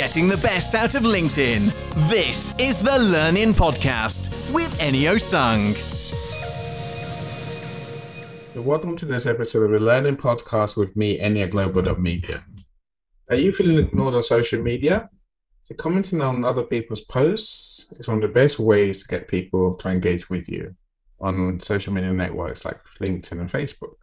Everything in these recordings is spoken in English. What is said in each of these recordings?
getting the best out of LinkedIn. This is the Learn In Podcast with Enio Sung. Welcome to this episode of the Learning Podcast with me, Enya Global Media. Are you feeling ignored on social media? So commenting on other people's posts is one of the best ways to get people to engage with you on social media networks like LinkedIn and Facebook.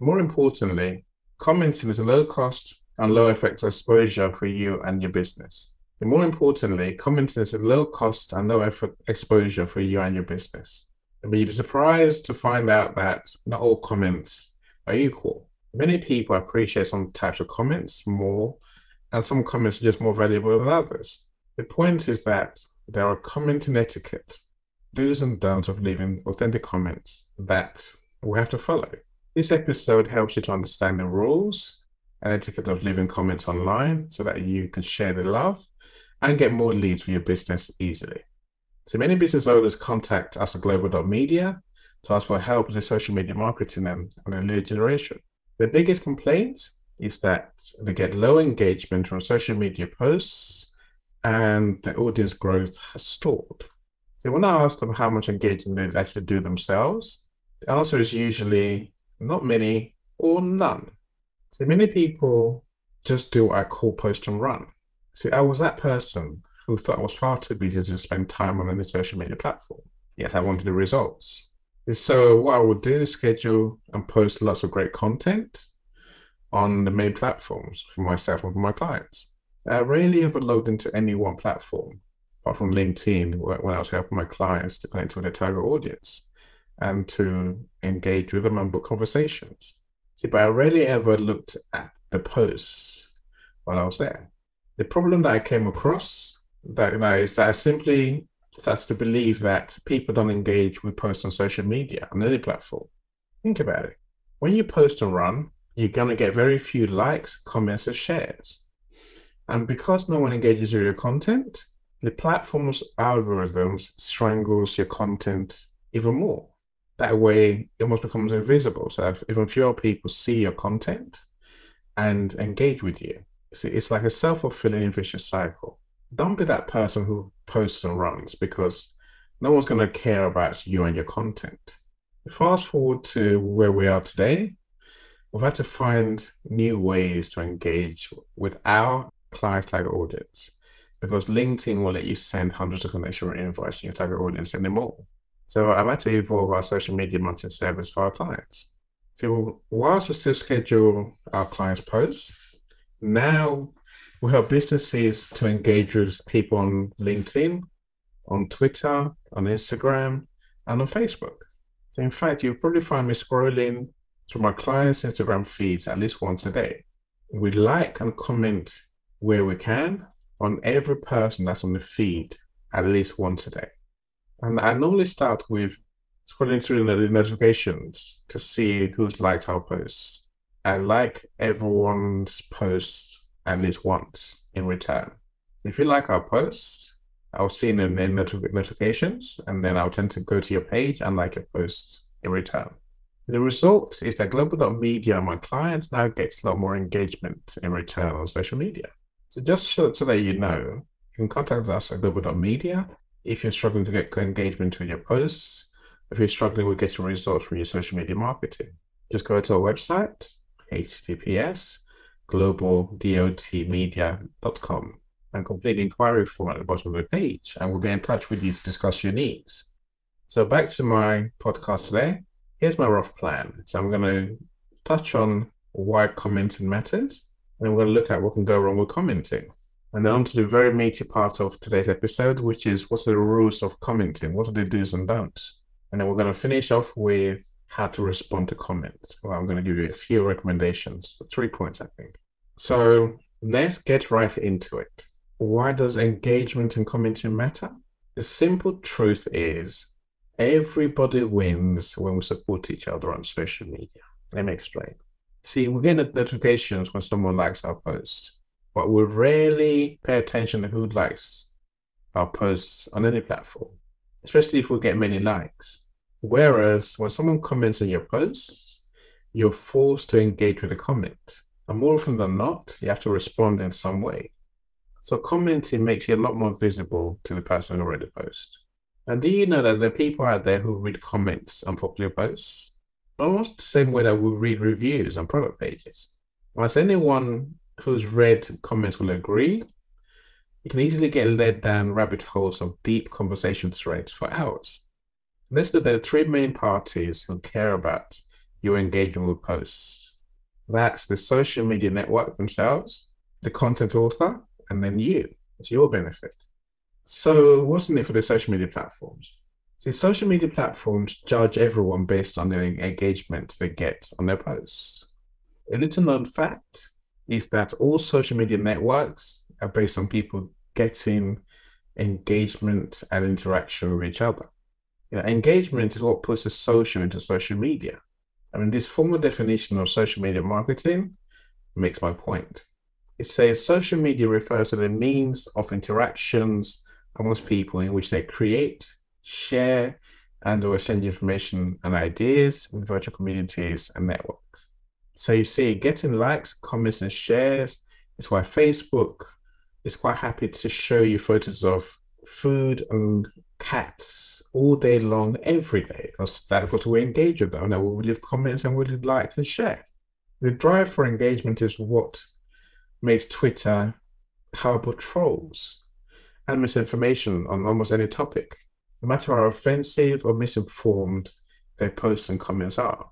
More importantly, commenting is a low cost and low effect exposure for you and your business. And more importantly, commenting is a low cost and low effort exposure for you and your business. And you'd be surprised to find out that not all comments are equal. Many people appreciate some types of comments more and some comments are just more valuable than others. The point is that there are commenting etiquette, do's and don'ts of leaving authentic comments that we have to follow. This episode helps you to understand the rules etiquette of leaving comments online so that you can share the mm-hmm. love and get more leads for your business easily. So many business owners contact us at global.media to ask for help with the social media marketing and, and lead generation. The biggest complaint is that they get low engagement from social media posts and the audience growth has stalled. So when I ask them how much engagement they actually do themselves, the answer is usually not many or none. So many people just do what I call post and run. See, I was that person who thought I was far too busy to spend time on any social media platform. Yet I wanted the results. So what I would do is schedule and post lots of great content on the main platforms for myself and for my clients. I rarely ever logged into any one platform, apart from LinkedIn, when I was helping my clients to connect with their target audience and to engage with them and book conversations. See, but I rarely ever looked at the posts while I was there. The problem that I came across that you know, is that I simply started to believe that people don't engage with posts on social media on any platform. Think about it. When you post and run, you're going to get very few likes, comments, or shares. And because no one engages with your content, the platform's algorithms strangles your content even more. That way, it almost becomes invisible. So if even fewer people see your content and engage with you, see, it's like a self-fulfilling vicious cycle. Don't be that person who posts and runs because no one's going to care about you and your content. Fast forward to where we are today, we've had to find new ways to engage with our client target audience because LinkedIn will let you send hundreds of connection invites to your target audience anymore. So I've had to evolve our social media marketing service for our clients. So whilst we still schedule our clients' posts, now we help businesses to engage with people on LinkedIn, on Twitter, on Instagram, and on Facebook. So in fact, you'll probably find me scrolling through my clients' Instagram feeds at least once a day. We like and comment where we can on every person that's on the feed at least once a day. And I normally start with scrolling through the notifications to see who's liked our posts. I like everyone's posts at least once in return. So if you like our posts, I'll see in the notifications, and then I'll tend to go to your page and like your posts in return. The result is that global.media, my clients, now gets a lot more engagement in return on social media. So just so, so that you know, you can contact us at global.media if you're struggling to get engagement with your posts, if you're struggling with getting results from your social media marketing. Just go to our website, https globaldotmedia.com and complete the inquiry form at the bottom of the page, and we'll get in touch with you to discuss your needs. So back to my podcast today here's my rough plan. So I'm going to touch on why commenting matters, and we're going to look at what can go wrong with commenting. And then on to the very meaty part of today's episode, which is what's the rules of commenting? What are the do's and don'ts? And then we're going to finish off with how to respond to comments. Well, I'm going to give you a few recommendations, three points, I think. So let's get right into it. Why does engagement and commenting matter? The simple truth is Everybody wins when we support each other on social media. Let me explain. See, we get notifications when someone likes our post, but we rarely pay attention to who likes our posts on any platform, especially if we get many likes. Whereas when someone comments on your posts, you're forced to engage with a comment. And more often than not, you have to respond in some way. So commenting makes you a lot more visible to the person who read the post. And do you know that there are people out there who read comments on popular posts? Almost the same way that we read reviews on product pages. As anyone who's read comments will agree, you can easily get led down rabbit holes of deep conversation threads for hours. Let's look at the three main parties who care about your engagement with posts. That's the social media network themselves, the content author, and then you. It's your benefit. So, what's in it for the social media platforms? See, social media platforms judge everyone based on the engagement they get on their posts. A little known fact is that all social media networks are based on people getting engagement and interaction with each other. You know, engagement is what puts the social into social media. I mean, this formal definition of social media marketing makes my point. It says social media refers to the means of interactions amongst people in which they create, share, and or exchange information and ideas in virtual communities and networks. So you see, getting likes, comments, and shares is why Facebook is quite happy to show you photos of food and cats all day long, every day. Because that's what we engage with them. And we leave comments and we leave like and share. The drive for engagement is what makes Twitter harbor trolls and misinformation on almost any topic, no matter how offensive or misinformed their posts and comments are.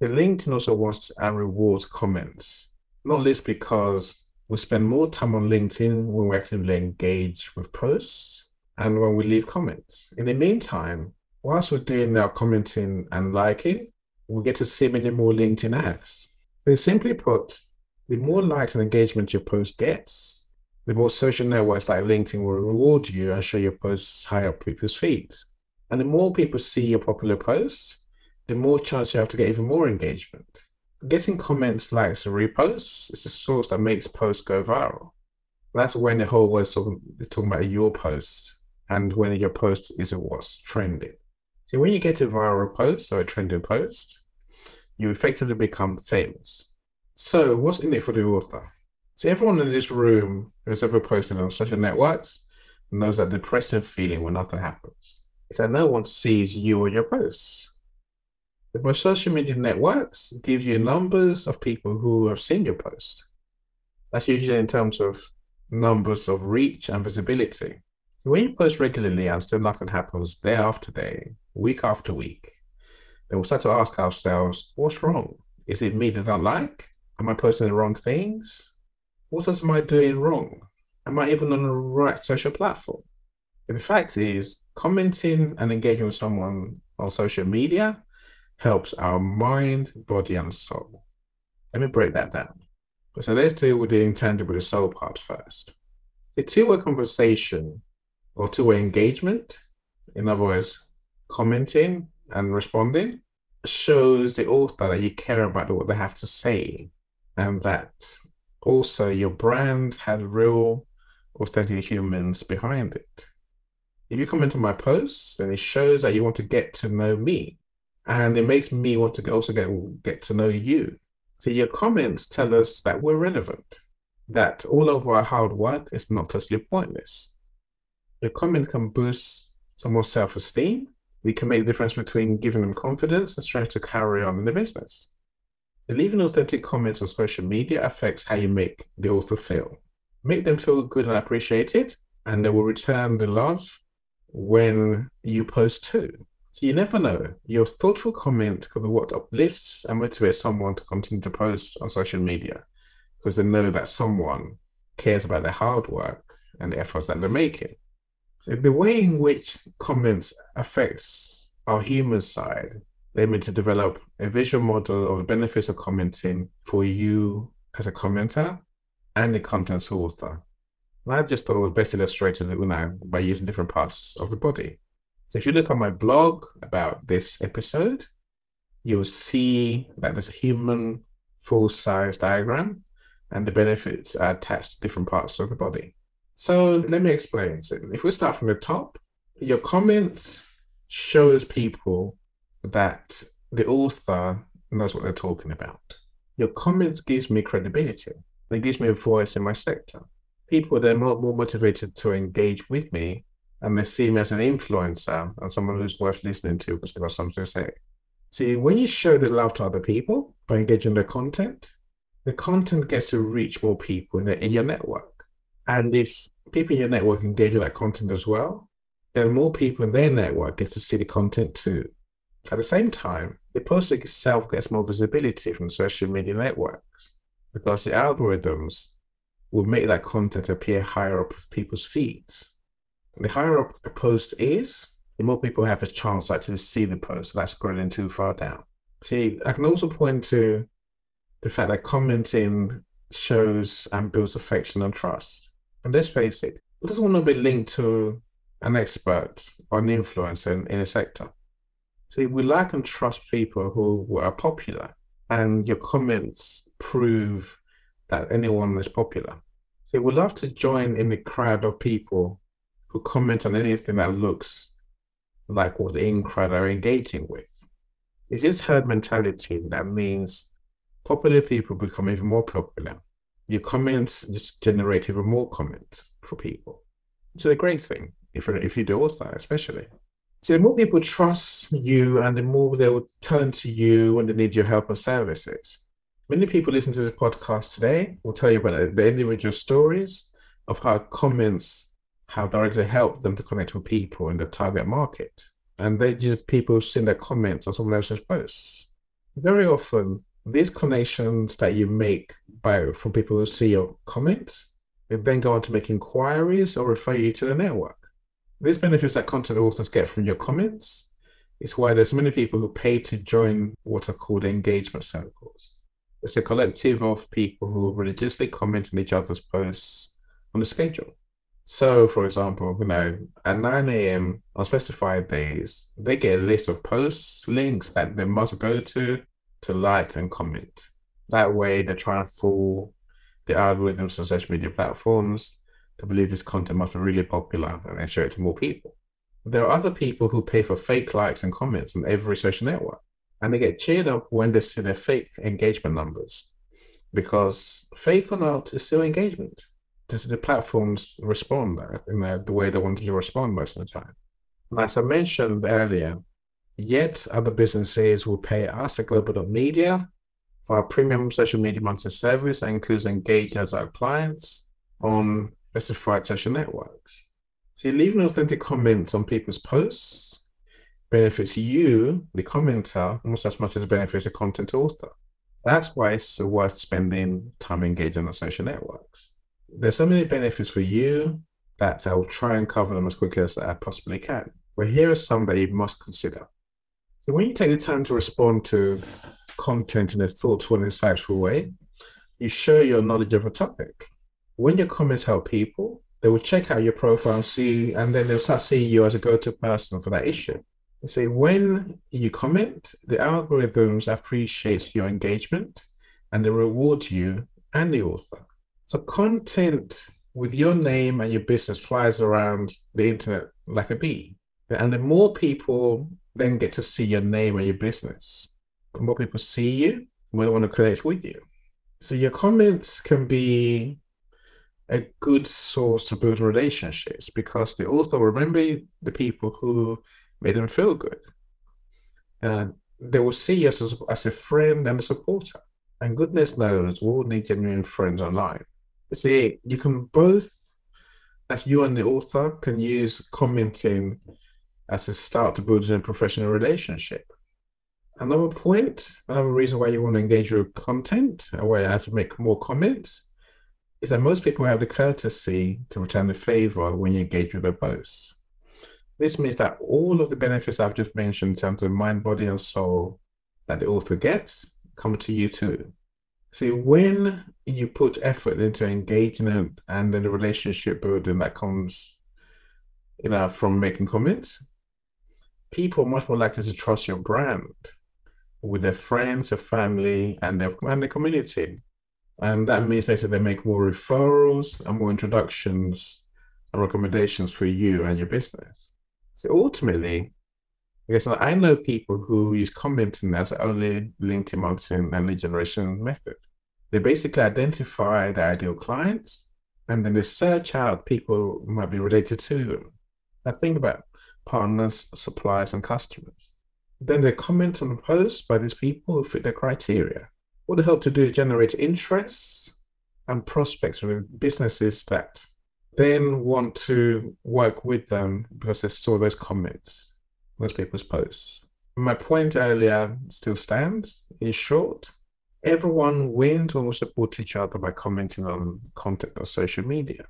The LinkedIn also wants and rewards comments, not least because we spend more time on LinkedIn when we actively engage with posts and when we leave comments. In the meantime, whilst we're doing our commenting and liking, we get to see many more LinkedIn ads. They simply put, the more likes and engagement your post gets, the more social networks like LinkedIn will reward you and show your posts higher up people's feeds. And the more people see your popular posts, the more chance you have to get even more engagement. Getting comments, likes, and reposts is the source that makes posts go viral. That's when the whole world's talking, talking about your posts and when your post is what's trending. So when you get a viral post or a trending post, you effectively become famous. So, what's in it for the author? So everyone in this room who's ever posted on social networks knows that depressive feeling when nothing happens. That no one sees you or your posts. But social media networks give you numbers of people who have seen your post. That's usually in terms of numbers of reach and visibility. So when you post regularly and still nothing happens day after day, week after week, then we'll start to ask ourselves, what's wrong? Is it me that I like? Am I posting the wrong things? What else am I doing wrong? Am I even on the right social platform? And the fact is, commenting and engaging with someone on social media helps our mind, body, and soul. Let me break that down. So let's deal with the intangible, the soul part first. The two-way conversation or two-way engagement, in other words, commenting and responding, shows the author that you care about what they have to say and that also your brand has real authentic humans behind it. If you comment on my posts, then it shows that you want to get to know me. And it makes me want to also get, get to know you. So your comments tell us that we're relevant, that all of our hard work is not totally pointless. Your comment can boost someone's self-esteem. We can make the difference between giving them confidence and strength to carry on in the business. And Leaving authentic comments on social media affects how you make the author feel. Make them feel good and appreciated, and they will return the love when you post too. So you never know. Your thoughtful comment could be what uplifts and motivates someone to continue to post on social media because they know that someone cares about their hard work and the efforts that they're making. So the way in which comments affects our human side led me to develop a visual model of the benefits of commenting for you as a commenter and the content author. And I just thought it was best illustrated you know, by using different parts of the body. So if you look on my blog about this episode, you'll see that there's a human full size diagram and the benefits are attached to different parts of the body. So let me explain. So if we start from the top, your comments shows people that the author knows what they're talking about. Your comments gives me credibility. It gives me a voice in my sector. people they're more, more motivated to engage with me and they see me as an influencer and someone who's worth listening to because they've got something to say. See, when you show the love to other people by engaging their content, the content gets to reach more people in, the, in your network. And if people in your network engage with that content as well, then more people in their network get to see the content too. At the same time, the post itself gets more visibility from social media networks because the algorithms will make that content appear higher up people's feeds. The higher up a post is, the more people have a chance to actually see the post without scrolling too far down. See, I can also point to the fact that commenting shows and builds affection and trust. And let's face it, who doesn't want to be linked to an expert or an influencer in, in a sector? See, we like and trust people who are popular, and your comments prove that anyone is popular. So we love to join in the crowd of people who comment on anything that looks like what the in crowd are engaging with. It's this herd mentality that means popular people become even more popular. Your comments just generate even more comments for people. It's a great thing if, if you do also, especially. So the more people trust you and the more they will turn to you when they need your help or services. Many people listening to this podcast today will tell you about the individual stories of how comments have directly help them to connect with people in the target market. And they just people send their comments on someone else's posts. Very often, these connections that you make by from people who see your comments, they then go on to make inquiries or refer you to the network. These benefits that content authors get from your comments is why there's many people who pay to join what are called engagement circles. It's a collective of people who religiously comment on each other's posts on the schedule. So, for example, you know, at 9 a.m. on specified days, they get a list of posts, links that they must go to to like and comment. That way, they're trying to fool the algorithms on social media platforms to believe this content must be really popular and then show it to more people. There are other people who pay for fake likes and comments on every social network, and they get cheered up when they see their fake engagement numbers because fake or not is still engagement. Does the platforms respond in the way they want to respond most of the time? And as I mentioned earlier, yet other businesses will pay us at Global.media for our premium social media monitoring service that includes engage as our clients on specified social networks. So leaving authentic comments on people's posts benefits you, the commenter, almost as much as it benefits the content author. That's why it's worth spending time engaging on social networks. There's so many benefits for you that I will try and cover them as quickly as I possibly can. But here are some that you must consider. So when you take the time to respond to content in a thoughtful and insightful way, you show your knowledge of a topic when your comments help people, they will check out your profile and see, and then they'll start seeing you as a go-to person for that issue. See, when you comment, the algorithms appreciate your engagement and they reward you and the author. So content with your name and your business flies around the internet like a bee. And the more people then get to see your name and your business, the more people see you, they want to connect with you. So your comments can be a good source to build relationships because they also remember the people who made them feel good. And they will see us as, as a friend and a supporter. And goodness knows, we all need genuine friends online. See, you can both, as you and the author, can use commenting as a start to building a professional relationship. Another point, another reason why you want to engage with content, and why you have to make more comments, is that most people have the courtesy to return the favor when you engage with a post. This means that all of the benefits I've just mentioned in terms of mind, body, and soul that the author gets come to you too. See, when you put effort into engagement and then the relationship building that comes, you know, from making comments, people are much more likely to trust your brand with their friends, their family, and their and the community. And that means basically they make more referrals and more introductions and recommendations for you and your business. So ultimately, I know people who use commenting as only LinkedIn marketing and lead generation method. They basically identify the ideal clients and then they search out people who might be related to them. Now think about partners, suppliers, and customers. Then they comment on the post by these people who fit their criteria. What they help to do is generate interests and prospects with businesses that then want to work with them because they saw those comments, those people's posts. My point earlier still stands. In short, everyone wins when we support each other by commenting on content on social media.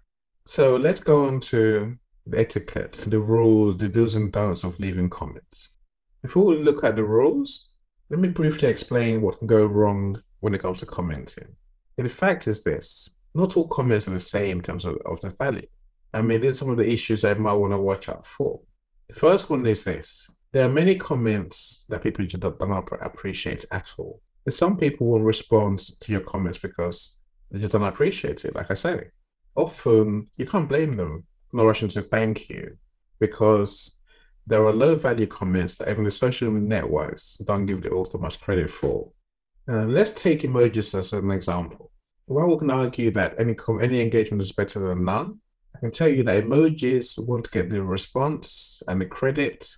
So let's go on to the etiquette, the rules, the do's and don'ts of leaving comments. Before we look at the rules, let me briefly explain what can go wrong when it comes to commenting. And the fact is this not all comments are the same in terms of, of the value. I mean, these are some of the issues I might want to watch out for. First one is this there are many comments that people just don't, appreciate at all. And Some people will respond to your comments because they just don't appreciate it. Like I say, often you can't blame them not rushing to thank you because there are low value comments that even the social networks don't give the author much credit for. Uh, let's take emojis as an example. While we can argue that any any engagement is better than none, can tell you that emojis want to get the response and the credit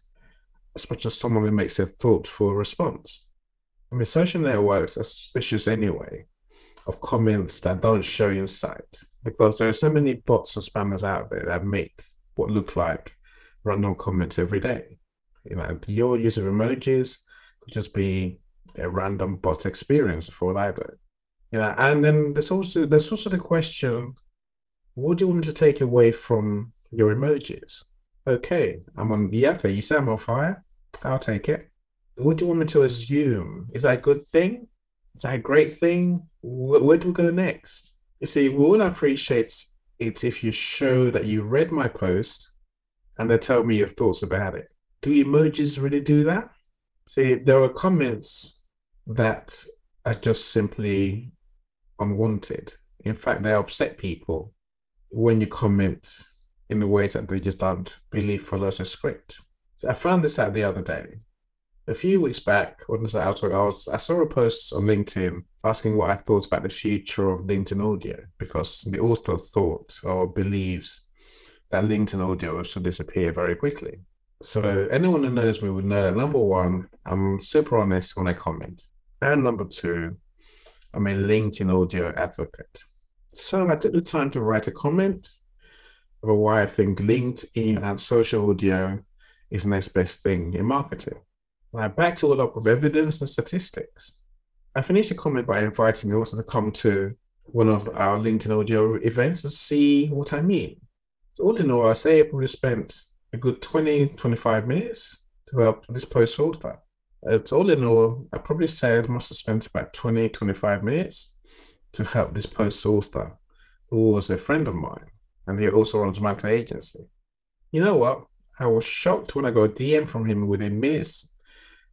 as much as someone who makes a thoughtful response. I mean, social networks are suspicious anyway of comments that don't show insight because there are so many bots and spammers out there that make what look like random comments every day. You know, your use of emojis could just be a random bot experience for either. You know, and then there's also there's also the question, what do you want to take away from your emojis? Okay, I'm on yeah, okay, you say I'm on fire. I'll take it. What do you want me to assume? Is that a good thing? Is that a great thing? Where, where do we go next? You see, we will appreciate it if you show that you read my post and then tell me your thoughts about it. Do emojis really do that? See, there are comments that are just simply unwanted. In fact, they upset people when you comment in the ways that they just don't believe follows a script. So I found this out the other day. A few weeks back, when I was, I saw a post on LinkedIn asking what I thought about the future of LinkedIn audio because the author thought or believes that LinkedIn audio should disappear very quickly. So anyone who knows me would know number one, I'm super honest when I comment. And number two, I'm a LinkedIn audio advocate. So I took the time to write a comment about why I think LinkedIn and social audio is the next best thing in marketing. And I backed it all up with evidence and statistics. I finished the comment by inviting the also to come to one of our LinkedIn audio events to see what I mean. So all in all, I say I probably spent a good 20, 25 minutes to help this post author. It's all in all, I probably said must have spent about 20, 25 minutes to help this post author who was a friend of mine. And he also runs a marketing agency. You know what? I was shocked when I got a DM from him within minutes,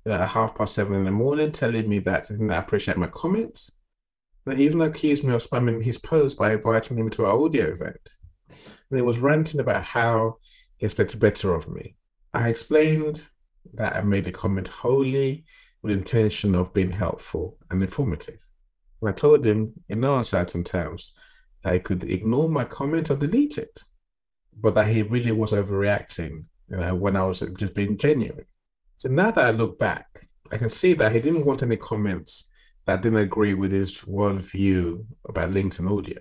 at half past seven in the morning, telling me that he didn't appreciate my comments. And he even accused me of spamming his post by inviting him to our audio event and he was ranting about how he expected better of me. I explained that I made a comment wholly with intention of being helpful and informative. And I told him in no uncertain terms that he could ignore my comment or delete it, but that he really was overreacting you know, when I was just being genuine. So now that I look back, I can see that he didn't want any comments that didn't agree with his worldview about LinkedIn audio.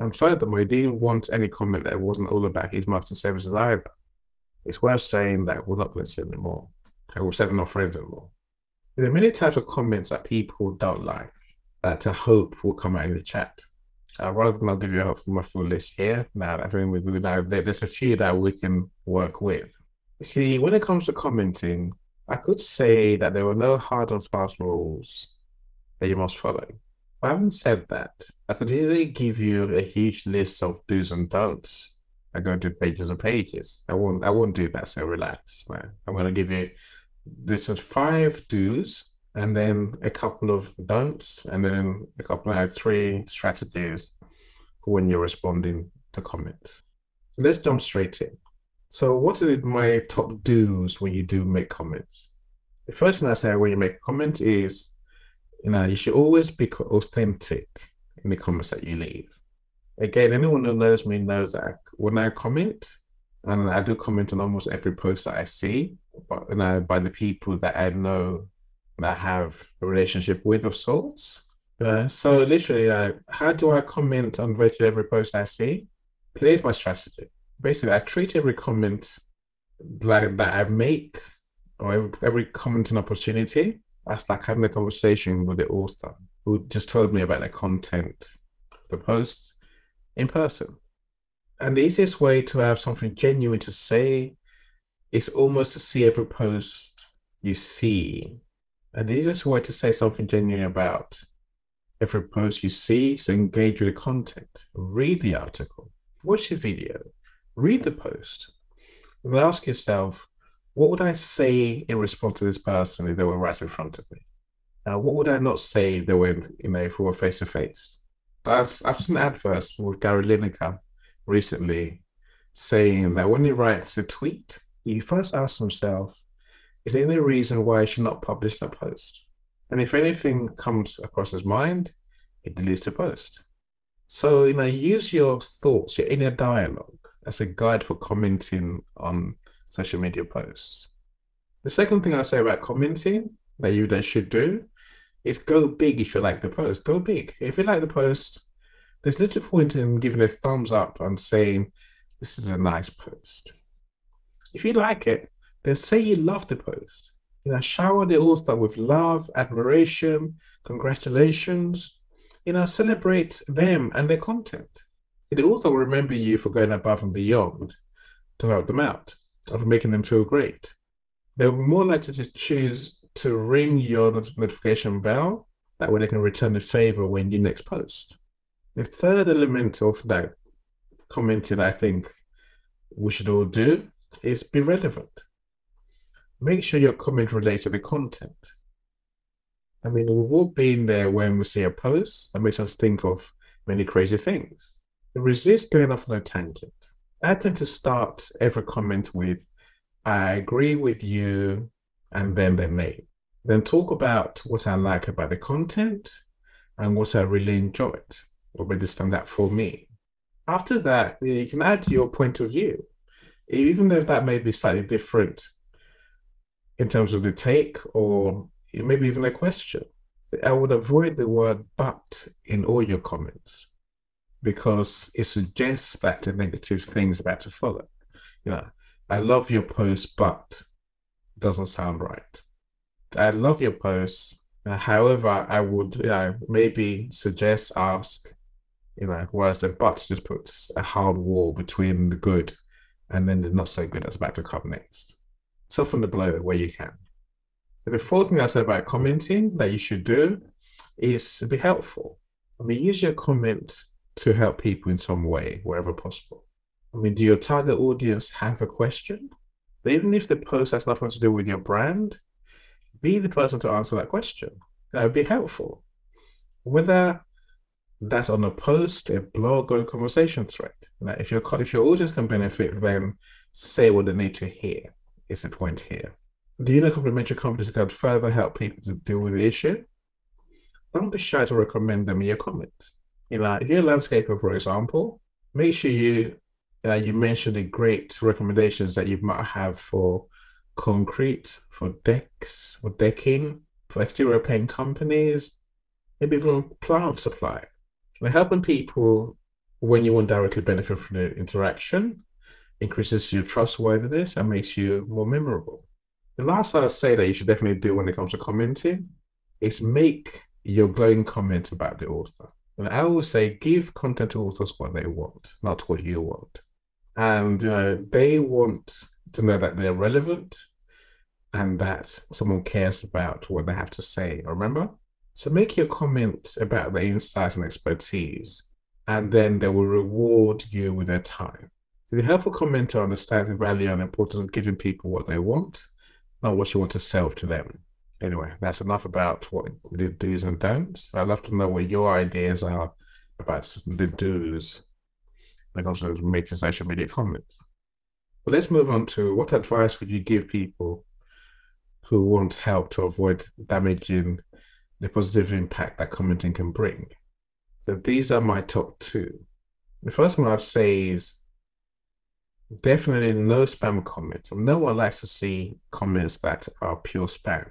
And furthermore, he didn't want any comment that wasn't all about his marketing services either. It's worth saying that we're not going to say anymore. I will say no friends anymore. There are many types of comments that people don't like that I hope will come out in the chat. Uh, rather than I'll give you my full list here, now I think we, now there's a few that we can work with. See, when it comes to commenting, I could say that there were no hard and fast rules that you must follow. I haven't said that, I could easily give you a huge list of do's and don'ts. I go to pages and pages. I won't. I won't do that. So relax. I'm going to give you this is five do's and then a couple of don'ts and then a couple of three strategies when you're responding to comments. So let's jump straight in. So what are my top do's when you do make comments? The first thing I say when you make a comment is you know, you should always be authentic in the comments that you leave. Again, anyone who knows me knows that when I comment, and I do comment on almost every post that I see, but you know, by the people that I know have a relationship with of sorts. Uh, so literally, uh, how do I comment on virtually every post I see? Here's my strategy. Basically, I treat every comment like that I make or every, every commenting opportunity as like having a conversation with the author who just told me about the content of the post in person. And the easiest way to have something genuine to say is almost to see every post you see. And easiest way to say something genuine about every post you see is engage with the content, read the article, watch the video, read the post, and ask yourself, what would I say in response to this person if they were right in front of me? Uh, what would I not say if they were, you know, if we were face to face? I've seen adverts with Gary Lineker recently saying that when he writes a tweet, he first asks himself, is there any reason why I should not publish that post? And if anything comes across his mind, he deletes the post. So, you know, use your thoughts, your inner dialogue as a guide for commenting on social media posts. The second thing I say about commenting that you that should do is go big if you like the post. Go big. If you like the post, there's little point in giving a thumbs up and saying, This is a nice post. If you like it, then say you love the post. You know, shower the author with love, admiration, congratulations. You know, celebrate them and their content. It also remember you for going above and beyond to help them out, or for making them feel great. They're more likely to choose to ring your notification bell. That way they can return the favor when you next post. The third element of that commenting I think we should all do is be relevant. Make sure your comment relates to the content. I mean, we've all been there when we see a post that makes us think of many crazy things. Resist going off on a tangent. I tend to start every comment with, I agree with you, and then the name. Then talk about what I like about the content and what I really enjoyed, or maybe stand out for me. After that, you can add your point of view, even though that may be slightly different in terms of the take or maybe even a question. I would avoid the word but in all your comments because it suggests that the negative things about to follow. You know, I love your post, but doesn't sound right. I love your post. However, I would you know, maybe suggest, ask, you know, whereas the but just puts a hard wall between the good and then the not so good that's about to come next. Soften the blow where you can. So the fourth thing I said about commenting that you should do is be helpful. I mean, use your comment to help people in some way, wherever possible. I mean, do your target audience have a question? So even if the post has nothing to do with your brand, be the person to answer that question. That would be helpful. Whether that's on a post, a blog, or a conversation thread. Like if your if your audience can benefit, then say what they need to hear. Is the point here? Do you know complementary companies can further help people to deal with the issue? Don't be shy to recommend them in your comments. You know, if you're a landscaper, for example, make sure you uh, you mention the great recommendations that you might have for concrete, for decks, for decking, for exterior paint companies, maybe even plant supply. And helping people when you want directly benefit from the interaction increases your trustworthiness and makes you more memorable. The last I'll say that you should definitely do when it comes to commenting is make your glowing comments about the author. And I always say, give content to authors what they want, not what you want. And uh, they want to know that they're relevant and that someone cares about what they have to say. Remember? So make your comments about their insights and expertise, and then they will reward you with their time. So the helpful commenter understands the value and importance of giving people what they want, not what you want to sell to them. Anyway, that's enough about what the do's and don'ts. I'd love to know what your ideas are about the do's it comes making social media comments. But let's move on to what advice would you give people who want help to avoid damaging the positive impact that commenting can bring? So these are my top two. The first one I'd say is definitely no spam comments. No one likes to see comments that are pure spam.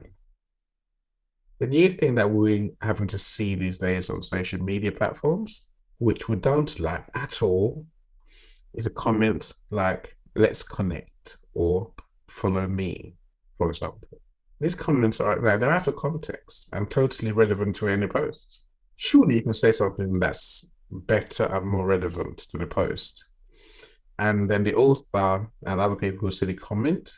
The new thing that we're having to see these days on social media platforms, which we don't like at all, is a comment like, let's connect or follow me, for example. These comments are they're out of context and totally relevant to any post. Surely you can say something that's better and more relevant to the post. And then the author and other people who see the comment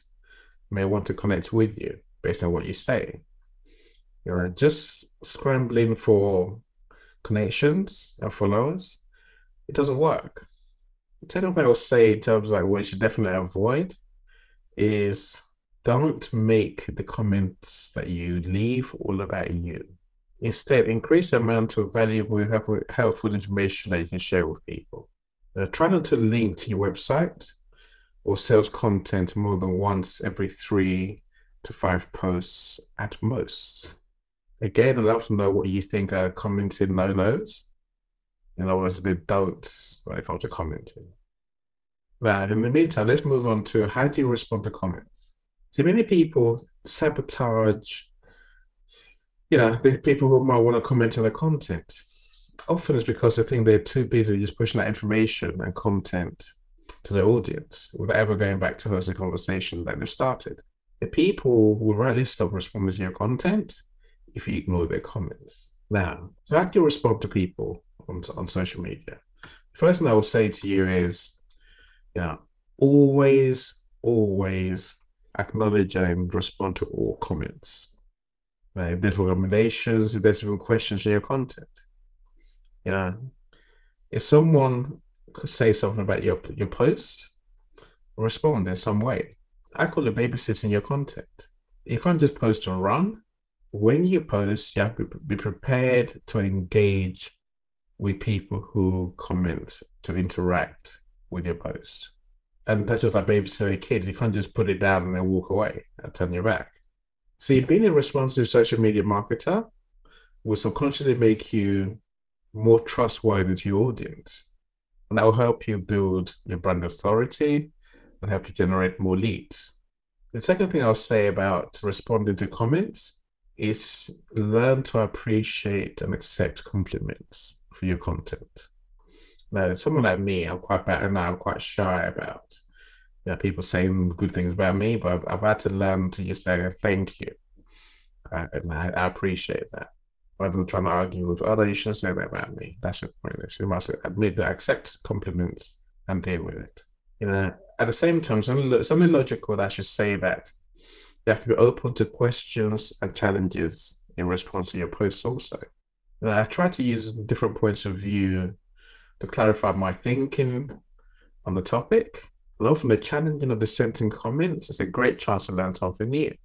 may want to connect with you based on what you say. You're just scrambling for connections and followers, it doesn't work. The thing I will say in terms of like what you should definitely avoid is don't make the comments that you leave all about you. Instead, increase the amount of valuable, helpful information that you can share with people. Uh, try not to link to your website or sales content more than once every three to five posts at most. Again, I'd love to know what you think are commenting no nos. In other words, they don't when it comes to commenting. But in the meantime, let's move on to how do you respond to comments? See, many people sabotage, you know, the people who might want to comment on the content. Often it's because they think they're too busy just pushing that information and content to their audience without ever going back to host a conversation that they've started. The people will rightly stop responding to your content if you ignore their comments. Now, so how do you respond to people on, on social media? the First thing I will say to you is you know, always, always acknowledge and respond to all comments. Right? If there's recommendations, if there's even questions in your content. You know, if someone could say something about your your post, respond in some way. I call it babysitting your content. You can't just post and run. When you post, you have to be prepared to engage with people who comment, to interact with your post. And that's just like babysitting kids. kid. You can't just put it down and then walk away and turn your back. See, being a responsive social media marketer will subconsciously make you more trustworthy to your audience. And that will help you build your brand authority and help you generate more leads. The second thing I'll say about responding to comments is learn to appreciate and accept compliments for your content. Now, someone like me, I'm quite bad and I'm quite shy about you know, people saying good things about me, but I've, I've had to learn to just say thank you. Uh, and I, I, appreciate that. Rather than trying to argue with, oh, you shouldn't say that about me. That's your point. You must admit that accept compliments and deal with it. You know, at the same time, something, something logical that I should say that you have to be open to questions and challenges in response to your posts also. I try to use different points of view to clarify my thinking on the topic. And often the challenging of dissenting comments is a great chance to learn something new.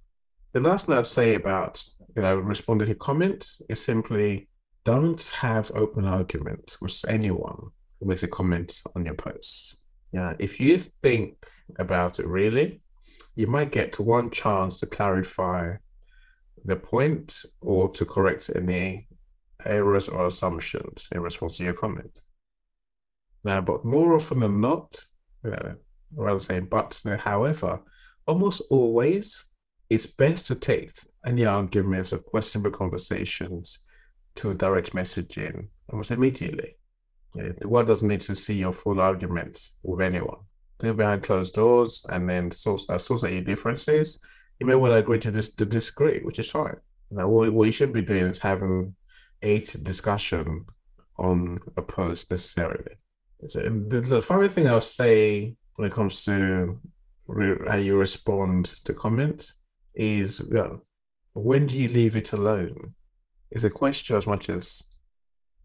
The last thing I'd say about you know responding to comments is simply don't have open arguments with anyone who makes a comment on your post. Yeah, if you think about it really, you might get one chance to clarify the point or to correct any errors or assumptions in response to your comment. Now, but more often than not, you know, rather saying but, you know, however, almost always it's best to take any arguments or questionable conversations to direct messaging almost immediately. The world doesn't need to see your full arguments with anyone. Do behind closed doors and then source, uh, source differences. You may well agree to, dis- to disagree, which is fine. Know, what, what you should be doing is having a discussion on a post necessarily. So the, the final thing I'll say when it comes to how you respond to comments is when do you leave it alone? It's a question as much as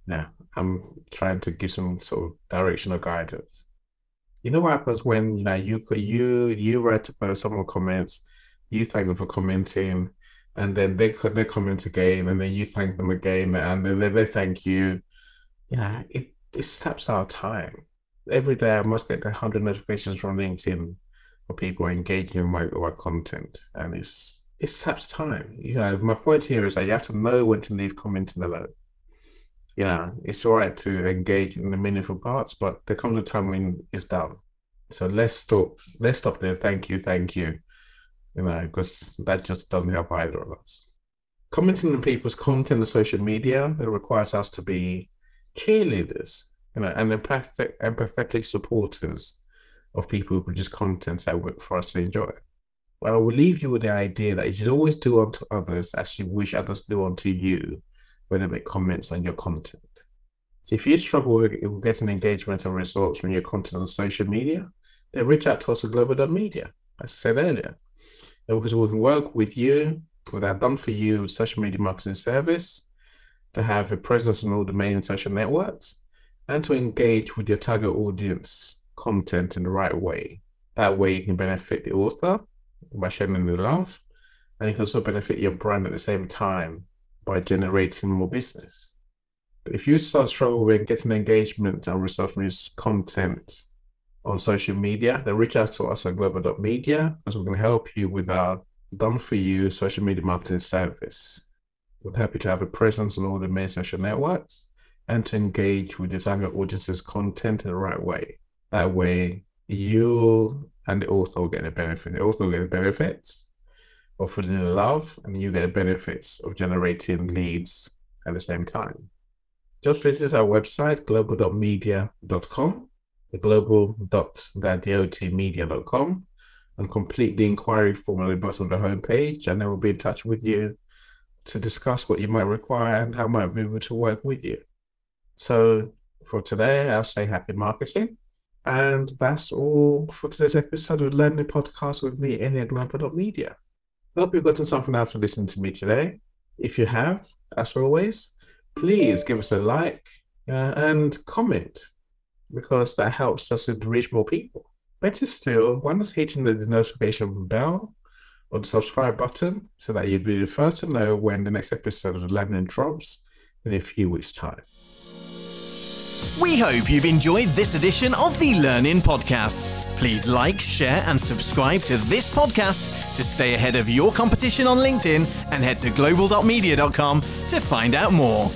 yeah, I'm trying to give some sort of direction or guidance. You know what happens when you know you you you write post, someone comments, you thank them for commenting, and then they they comment again, and then you thank them again, and then they, they thank you. Know, it it saps our time. Every day I must get 100 notifications from LinkedIn for people engaging in my, my content. And it's it saps time. You know, my point here is that you have to know when to leave commenting alone. you know, it's all right to engage in the meaningful parts, but there comes a time when it's done. So let's stop. Let's stop there. Thank you, thank you. You know, because that just doesn't help either of us. Commenting on people's content on social media it requires us to be cheerleaders, you know, and empathetic, empathetic supporters of people who produce content that work for us to enjoy. Well, I will leave you with the idea that you should always do unto others as you wish others do unto you when they make comments on your content. So if you struggle with getting engagement and results from your content on social media, then reach out to us at global.media, as I said earlier. And because we can work with you with our done for you social media marketing service to have a presence on all the main social networks and to engage with your target audience content in the right way. That way you can benefit the author by sharing the love, and you can also benefit your brand at the same time by generating more business. But if you start struggling with getting engagement and results from content on social media, then reach out to us at global.media because we can help you with our done for you social media marketing service. We're happy to have a presence on all the main social networks and to engage with your target audience's content in the right way. That way, you and the author will get the benefit. The author will get the benefits of the love, and you get the benefits of generating leads at the same time. Just visit our website, global.media.com, the global.media.com, and complete the inquiry form at the bottom of the homepage, and then we'll be in touch with you to discuss what you might require and how might be able to work with you. So for today, I'll say happy marketing. And that's all for today's episode of Learning Podcast with me, Media. I hope you've gotten something out of listening to me today. If you have, as always, please give us a like uh, and comment because that helps us to reach more people. Better still, why not hitting the notification bell or the subscribe button so that you'd be the first to know when the next episode of Learning drops in a few weeks' time. We hope you've enjoyed this edition of the Learning Podcast. Please like, share, and subscribe to this podcast to stay ahead of your competition on LinkedIn and head to global.media.com to find out more.